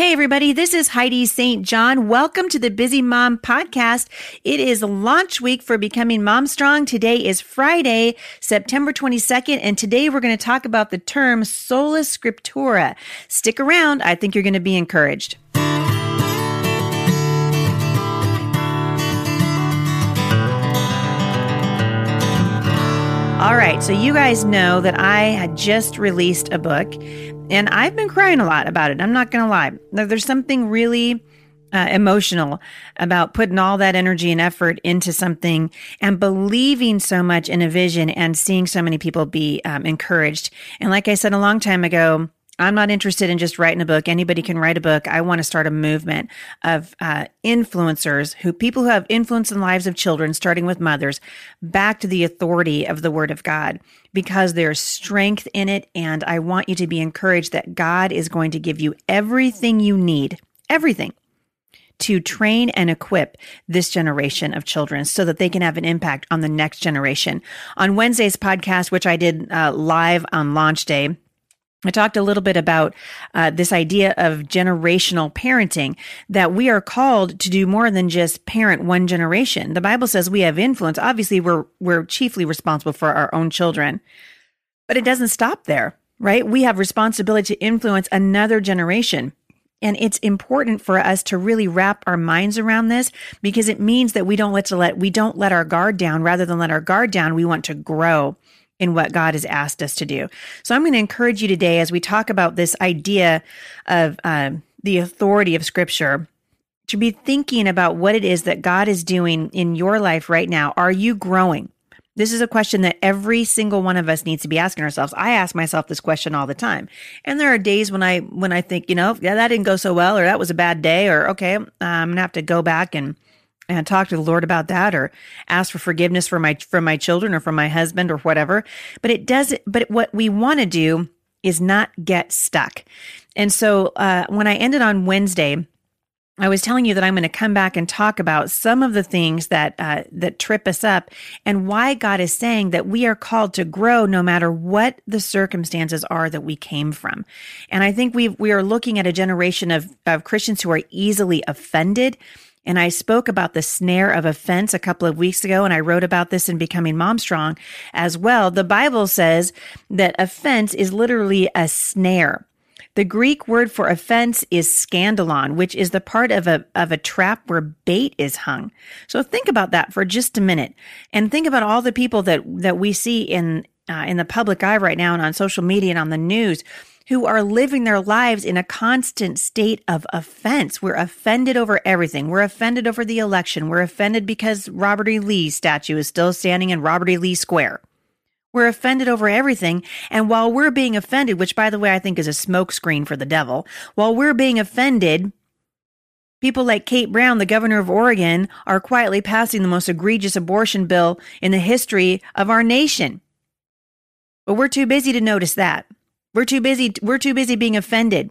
Hey, everybody, this is Heidi St. John. Welcome to the Busy Mom Podcast. It is launch week for Becoming Mom Strong. Today is Friday, September 22nd, and today we're going to talk about the term sola scriptura. Stick around, I think you're going to be encouraged. All right, so you guys know that I had just released a book and I've been crying a lot about it. I'm not going to lie. There's something really uh, emotional about putting all that energy and effort into something and believing so much in a vision and seeing so many people be um, encouraged. And like I said a long time ago, I'm not interested in just writing a book. Anybody can write a book. I want to start a movement of uh, influencers who people who have influence in the lives of children, starting with mothers, back to the authority of the Word of God because there's strength in it. And I want you to be encouraged that God is going to give you everything you need, everything to train and equip this generation of children so that they can have an impact on the next generation. On Wednesday's podcast, which I did uh, live on launch day, I talked a little bit about uh, this idea of generational parenting, that we are called to do more than just parent one generation. The Bible says we have influence. Obviously, we're, we're chiefly responsible for our own children, but it doesn't stop there, right? We have responsibility to influence another generation. And it's important for us to really wrap our minds around this because it means that we don't let to let, we don't let our guard down. Rather than let our guard down, we want to grow in what God has asked us to do. So I'm going to encourage you today as we talk about this idea of uh, the authority of Scripture to be thinking about what it is that God is doing in your life right now. Are you growing? This is a question that every single one of us needs to be asking ourselves. I ask myself this question all the time. And there are days when I when I think, you know, yeah, that didn't go so well or that was a bad day or okay, I'm going to have to go back and and talk to the Lord about that or ask for forgiveness for my from my children or from my husband or whatever. But it does but what we want to do is not get stuck. And so uh, when I ended on Wednesday, I was telling you that I'm going to come back and talk about some of the things that uh, that trip us up and why God is saying that we are called to grow no matter what the circumstances are that we came from. And I think we we are looking at a generation of of Christians who are easily offended and I spoke about the snare of offense a couple of weeks ago, and I wrote about this in Becoming Mom Strong as well. The Bible says that offense is literally a snare. The Greek word for offense is scandalon, which is the part of a, of a trap where bait is hung. So think about that for just a minute and think about all the people that, that we see in, uh, in the public eye right now and on social media and on the news who are living their lives in a constant state of offense. We're offended over everything. We're offended over the election. We're offended because Robert E. Lee's statue is still standing in Robert E. Lee Square. We're offended over everything. And while we're being offended, which by the way, I think is a smokescreen for the devil, while we're being offended, people like Kate Brown, the governor of Oregon, are quietly passing the most egregious abortion bill in the history of our nation. But we're too busy to notice that. We're too busy we're too busy being offended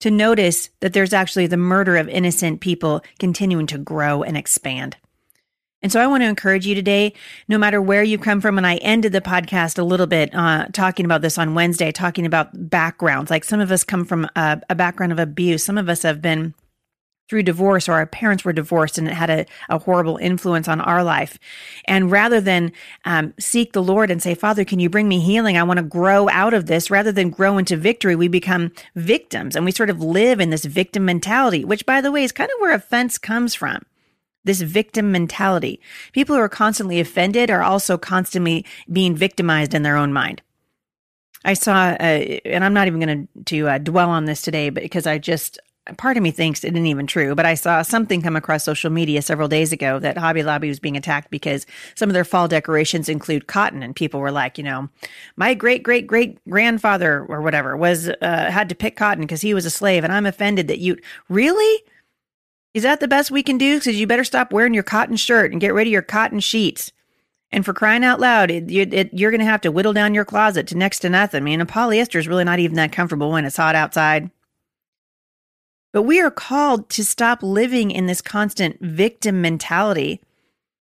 to notice that there's actually the murder of innocent people continuing to grow and expand. And so I want to encourage you today, no matter where you come from. And I ended the podcast a little bit uh, talking about this on Wednesday, talking about backgrounds. Like some of us come from a, a background of abuse. Some of us have been through divorce or our parents were divorced and it had a, a horrible influence on our life. And rather than um, seek the Lord and say, Father, can you bring me healing? I want to grow out of this. Rather than grow into victory, we become victims and we sort of live in this victim mentality, which, by the way, is kind of where offense comes from. This victim mentality. People who are constantly offended are also constantly being victimized in their own mind. I saw, uh, and I'm not even going to uh, dwell on this today, but because I just part of me thinks it isn't even true, but I saw something come across social media several days ago that Hobby Lobby was being attacked because some of their fall decorations include cotton, and people were like, you know, my great great great grandfather or whatever was uh, had to pick cotton because he was a slave, and I'm offended that you really. Is that the best we can do? Because you better stop wearing your cotton shirt and get rid of your cotton sheets. And for crying out loud, it, it, you're going to have to whittle down your closet to next to nothing. I mean, a polyester is really not even that comfortable when it's hot outside. But we are called to stop living in this constant victim mentality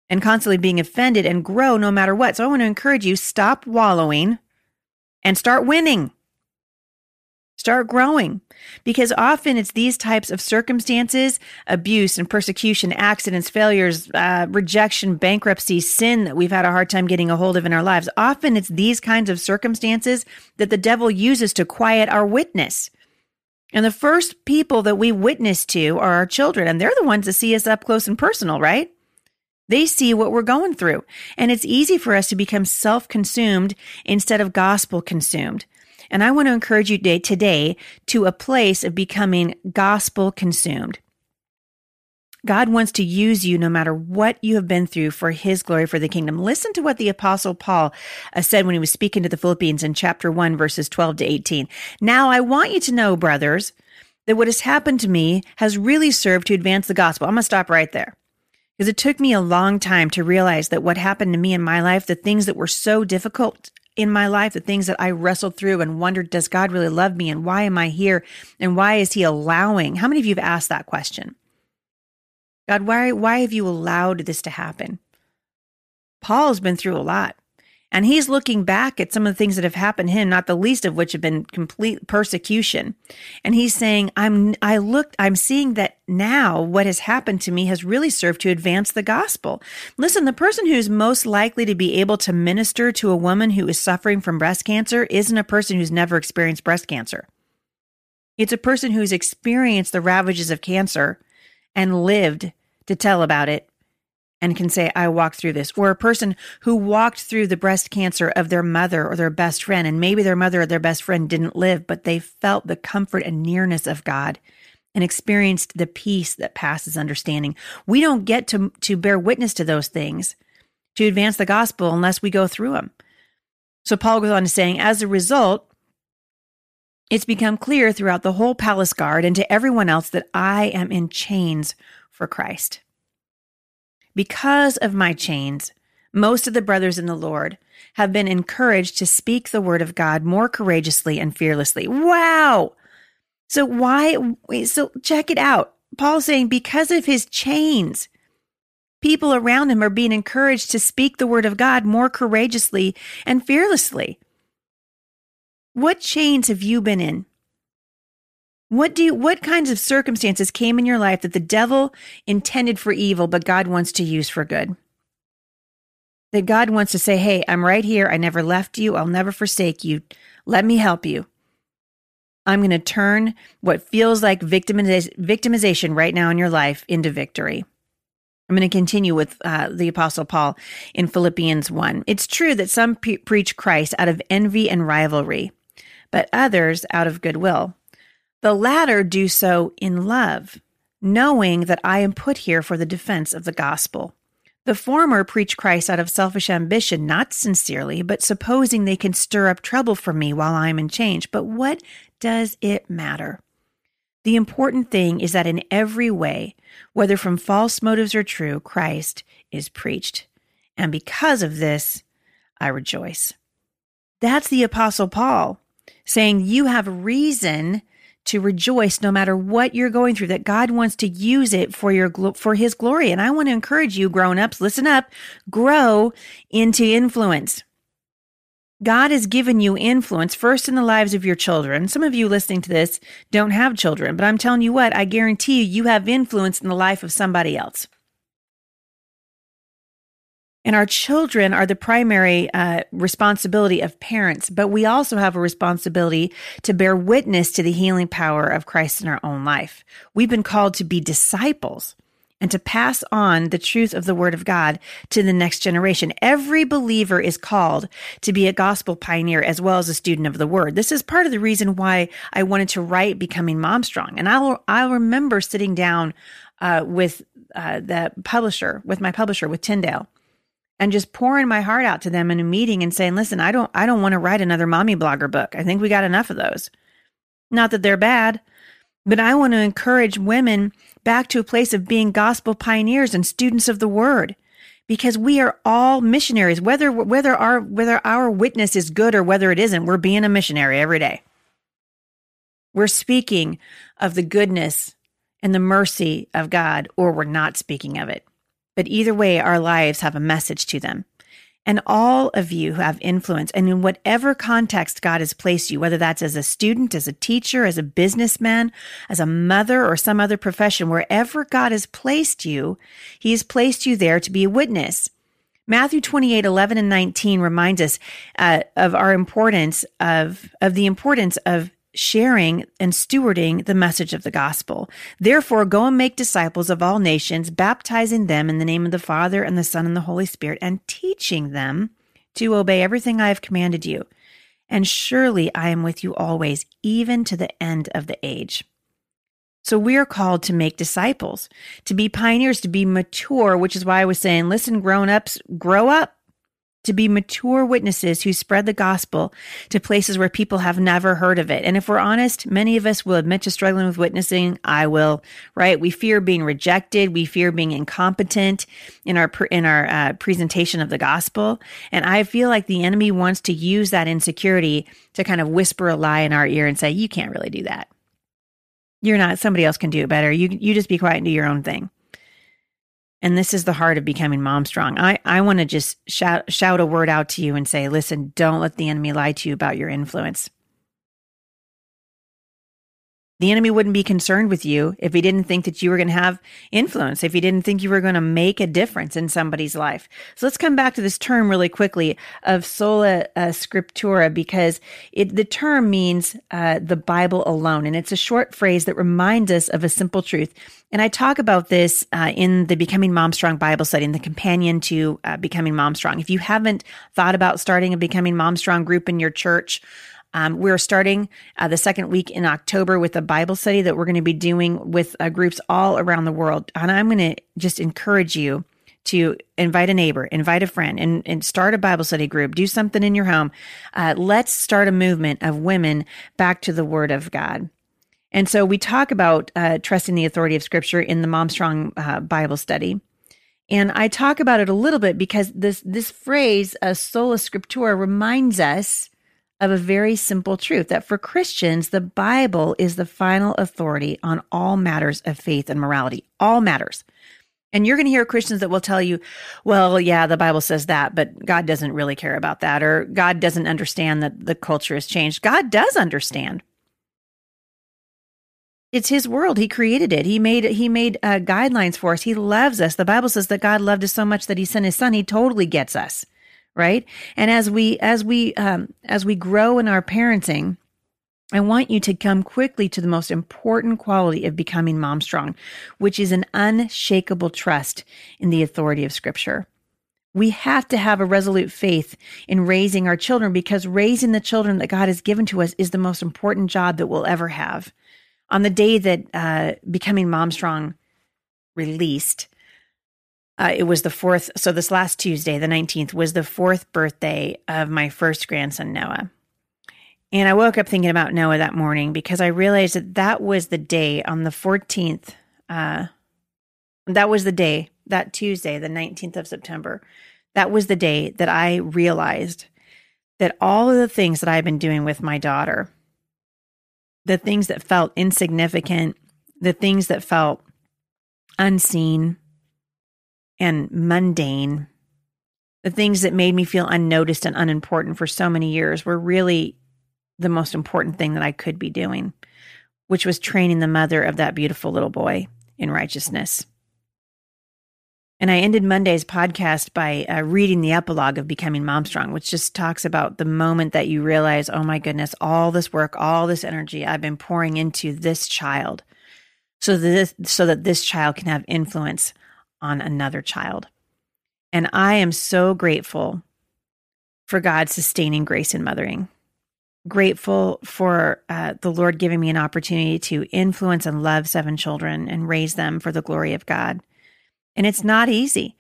and constantly being offended and grow no matter what. So I want to encourage you stop wallowing and start winning. Start growing because often it's these types of circumstances, abuse and persecution, accidents, failures, uh, rejection, bankruptcy, sin that we've had a hard time getting a hold of in our lives. Often it's these kinds of circumstances that the devil uses to quiet our witness. And the first people that we witness to are our children, and they're the ones that see us up close and personal, right? They see what we're going through. And it's easy for us to become self consumed instead of gospel consumed. And I want to encourage you today, today to a place of becoming gospel consumed. God wants to use you no matter what you have been through for his glory for the kingdom. Listen to what the apostle Paul uh, said when he was speaking to the Philippians in chapter 1 verses 12 to 18. Now I want you to know, brothers, that what has happened to me has really served to advance the gospel. I'm going to stop right there. Because it took me a long time to realize that what happened to me in my life, the things that were so difficult in my life, the things that I wrestled through and wondered, does God really love me? And why am I here? And why is He allowing? How many of you have asked that question? God, why, why have you allowed this to happen? Paul's been through a lot. And he's looking back at some of the things that have happened to him, not the least of which have been complete persecution. And he's saying, I'm, I looked, I'm seeing that now what has happened to me has really served to advance the gospel. Listen, the person who's most likely to be able to minister to a woman who is suffering from breast cancer isn't a person who's never experienced breast cancer. It's a person who's experienced the ravages of cancer and lived to tell about it and can say, I walked through this, or a person who walked through the breast cancer of their mother or their best friend, and maybe their mother or their best friend didn't live, but they felt the comfort and nearness of God and experienced the peace that passes understanding. We don't get to, to bear witness to those things to advance the gospel unless we go through them. So Paul goes on to saying, as a result, it's become clear throughout the whole palace guard and to everyone else that I am in chains for Christ. Because of my chains, most of the brothers in the Lord have been encouraged to speak the word of God more courageously and fearlessly. Wow. So why, so check it out. Paul's saying because of his chains, people around him are being encouraged to speak the word of God more courageously and fearlessly. What chains have you been in? What do you, what kinds of circumstances came in your life that the devil intended for evil, but God wants to use for good? That God wants to say, Hey, I'm right here. I never left you. I'll never forsake you. Let me help you. I'm going to turn what feels like victimization right now in your life into victory. I'm going to continue with uh, the Apostle Paul in Philippians 1. It's true that some pre- preach Christ out of envy and rivalry, but others out of goodwill. The latter do so in love, knowing that I am put here for the defense of the gospel. The former preach Christ out of selfish ambition, not sincerely, but supposing they can stir up trouble for me while I am in change. But what does it matter? The important thing is that in every way, whether from false motives or true, Christ is preached. And because of this, I rejoice. That's the Apostle Paul saying you have reason to rejoice no matter what you're going through that God wants to use it for your for his glory and I want to encourage you grown-ups listen up grow into influence God has given you influence first in the lives of your children. Some of you listening to this don't have children, but I'm telling you what, I guarantee you, you have influence in the life of somebody else. And our children are the primary uh, responsibility of parents, but we also have a responsibility to bear witness to the healing power of Christ in our own life. We've been called to be disciples and to pass on the truth of the word of God to the next generation. Every believer is called to be a gospel pioneer as well as a student of the word. This is part of the reason why I wanted to write Becoming Mom Strong. And I'll, I'll remember sitting down uh, with uh, the publisher, with my publisher, with Tyndale and just pouring my heart out to them in a meeting and saying, "Listen, I don't I don't want to write another mommy blogger book. I think we got enough of those. Not that they're bad, but I want to encourage women back to a place of being gospel pioneers and students of the word." Because we are all missionaries, whether whether our whether our witness is good or whether it isn't, we're being a missionary every day. We're speaking of the goodness and the mercy of God, or we're not speaking of it. But either way, our lives have a message to them. And all of you who have influence and in whatever context God has placed you, whether that's as a student, as a teacher, as a businessman, as a mother, or some other profession, wherever God has placed you, He has placed you there to be a witness. Matthew 28, 11 and 19 reminds us uh, of our importance of, of the importance of sharing and stewarding the message of the gospel. Therefore, go and make disciples of all nations, baptizing them in the name of the Father and the Son and the Holy Spirit, and teaching them to obey everything I have commanded you. And surely I am with you always, even to the end of the age. So we are called to make disciples, to be pioneers, to be mature, which is why I was saying, listen, grown ups, grow up to be mature witnesses who spread the gospel to places where people have never heard of it. And if we're honest, many of us will admit to struggling with witnessing. I will, right? We fear being rejected. We fear being incompetent in our, in our uh, presentation of the gospel. And I feel like the enemy wants to use that insecurity to kind of whisper a lie in our ear and say, you can't really do that. You're not, somebody else can do it better. You, you just be quiet and do your own thing. And this is the heart of becoming mom strong. I, I want to just shout, shout a word out to you and say, listen, don't let the enemy lie to you about your influence. The enemy wouldn't be concerned with you if he didn't think that you were going to have influence, if he didn't think you were going to make a difference in somebody's life. So let's come back to this term really quickly of sola uh, scriptura because it, the term means uh, the Bible alone. And it's a short phrase that reminds us of a simple truth. And I talk about this uh, in the Becoming Mom Strong Bible study, in the companion to uh, Becoming Mom Strong. If you haven't thought about starting a Becoming Mom Strong group in your church, um, we're starting uh, the second week in October with a Bible study that we're going to be doing with uh, groups all around the world. And I'm going to just encourage you to invite a neighbor, invite a friend, and, and start a Bible study group. Do something in your home. Uh, let's start a movement of women back to the Word of God. And so we talk about uh, trusting the authority of Scripture in the Mom Strong uh, Bible study. And I talk about it a little bit because this this phrase, uh, sola scriptura, reminds us of a very simple truth that for Christians, the Bible is the final authority on all matters of faith and morality, all matters. And you're going to hear Christians that will tell you, well, yeah, the Bible says that, but God doesn't really care about that, or God doesn't understand that the culture has changed. God does understand. It's his world. He created it. He made he made uh, guidelines for us. He loves us. The Bible says that God loved us so much that he sent his son. He totally gets us right? And as we as we um, as we grow in our parenting, I want you to come quickly to the most important quality of becoming mom strong, which is an unshakable trust in the authority of Scripture. We have to have a resolute faith in raising our children because raising the children that God has given to us is the most important job that we'll ever have. On the day that uh, Becoming Mom Strong released, uh, it was the fourth. So this last Tuesday, the 19th, was the fourth birthday of my first grandson, Noah. And I woke up thinking about Noah that morning because I realized that that was the day on the 14th. Uh, that was the day, that Tuesday, the 19th of September. That was the day that I realized that all of the things that I've been doing with my daughter, the things that felt insignificant, the things that felt unseen, and mundane, the things that made me feel unnoticed and unimportant for so many years were really the most important thing that I could be doing, which was training the mother of that beautiful little boy in righteousness. And I ended Monday's podcast by uh, reading the epilogue of Becoming Mom Strong, which just talks about the moment that you realize, oh my goodness, all this work, all this energy I've been pouring into this child so that this, so that this child can have influence on another child. And I am so grateful for God's sustaining grace in mothering. Grateful for uh, the Lord giving me an opportunity to influence and love seven children and raise them for the glory of God. And it's not easy.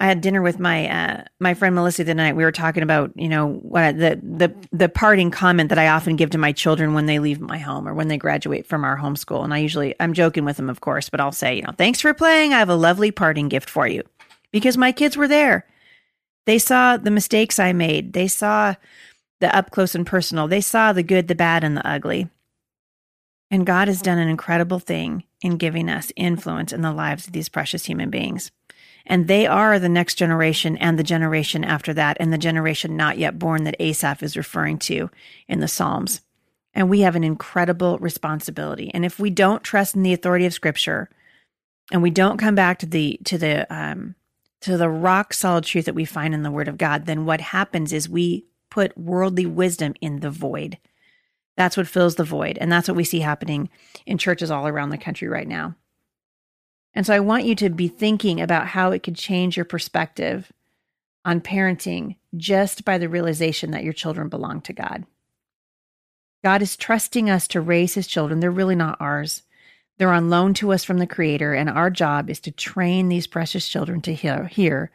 I had dinner with my uh, my friend Melissa the night. We were talking about you know what the the the parting comment that I often give to my children when they leave my home or when they graduate from our homeschool. And I usually I'm joking with them, of course, but I'll say you know thanks for playing. I have a lovely parting gift for you because my kids were there. They saw the mistakes I made. They saw the up close and personal. They saw the good, the bad, and the ugly. And God has done an incredible thing in giving us influence in the lives of these precious human beings. And they are the next generation and the generation after that, and the generation not yet born that Asaph is referring to in the Psalms. And we have an incredible responsibility. And if we don't trust in the authority of Scripture, and we don't come back to the to the um, to the rock solid truth that we find in the Word of God, then what happens is we put worldly wisdom in the void. That's what fills the void. And that's what we see happening in churches all around the country right now. And so I want you to be thinking about how it could change your perspective on parenting just by the realization that your children belong to God. God is trusting us to raise his children. They're really not ours. They're on loan to us from the Creator, and our job is to train these precious children to hear, hear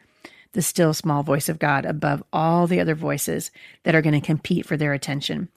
the still small voice of God above all the other voices that are going to compete for their attention,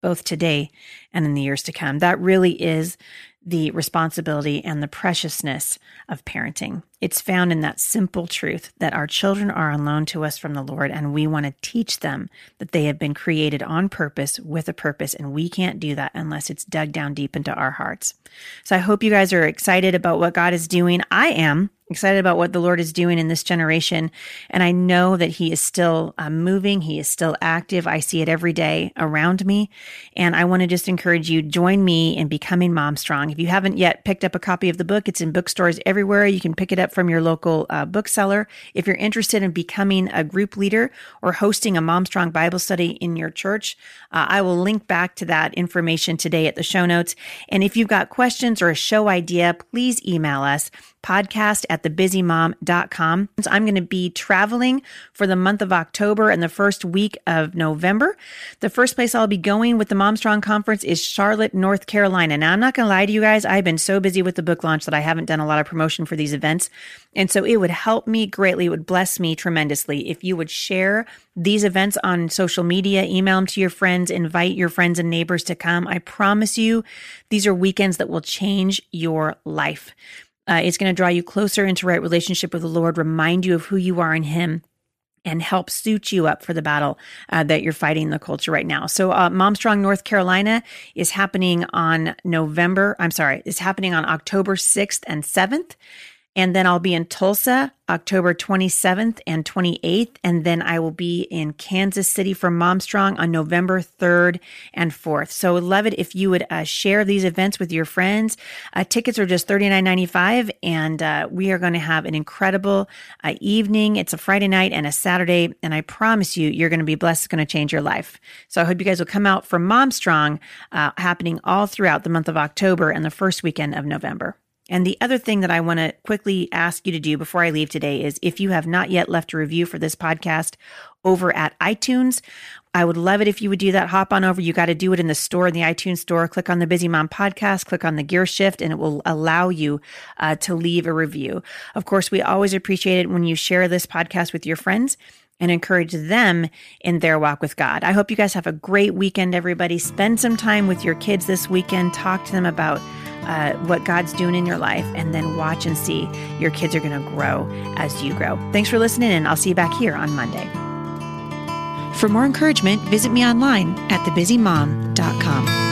both today and in the years to come. That really is the responsibility and the preciousness of parenting. It's found in that simple truth that our children are on loan to us from the Lord, and we want to teach them that they have been created on purpose with a purpose, and we can't do that unless it's dug down deep into our hearts. So I hope you guys are excited about what God is doing. I am excited about what the Lord is doing in this generation. And I know that He is still uh, moving, He is still active. I see it every day around me. And I want to just encourage you join me in becoming Mom Strong. If you haven't yet picked up a copy of the book, it's in bookstores everywhere. You can pick it up from your local uh, bookseller. If you're interested in becoming a group leader or hosting a Mom Strong Bible study in your church, uh, I will link back to that information today at the show notes. And if you've got questions or a show idea, please email us podcast at thebusymom.com. So I'm going to be traveling for the month of October and the first week of November. The first place I'll be going with the Mom Strong Conference is Charlotte, North Carolina. Now, I'm not going to lie to you guys. I've been so busy with the book launch that I haven't done a lot of promotion for these events. And so it would help me greatly. It would bless me tremendously if you would share these events on social media, email them to your friends, invite your friends and neighbors to come. I promise you, these are weekends that will change your life. Uh, it's going to draw you closer into right relationship with the Lord, remind you of who you are in Him, and help suit you up for the battle uh, that you're fighting in the culture right now. So, uh, North Carolina is happening on November. I'm sorry, is happening on October 6th and 7th. And then I'll be in Tulsa October 27th and 28th. And then I will be in Kansas City for Mom Strong on November 3rd and 4th. So love it if you would uh, share these events with your friends. Uh, tickets are just $39.95. And uh, we are going to have an incredible uh, evening. It's a Friday night and a Saturday. And I promise you, you're going to be blessed. It's going to change your life. So I hope you guys will come out for Mom Strong uh, happening all throughout the month of October and the first weekend of November. And the other thing that I want to quickly ask you to do before I leave today is if you have not yet left a review for this podcast over at iTunes, I would love it if you would do that. Hop on over. You got to do it in the store, in the iTunes store. Click on the Busy Mom podcast, click on the gear shift, and it will allow you uh, to leave a review. Of course, we always appreciate it when you share this podcast with your friends and encourage them in their walk with God. I hope you guys have a great weekend, everybody. Spend some time with your kids this weekend. Talk to them about uh, what God's doing in your life, and then watch and see your kids are going to grow as you grow. Thanks for listening, and I'll see you back here on Monday. For more encouragement, visit me online at thebusymom.com.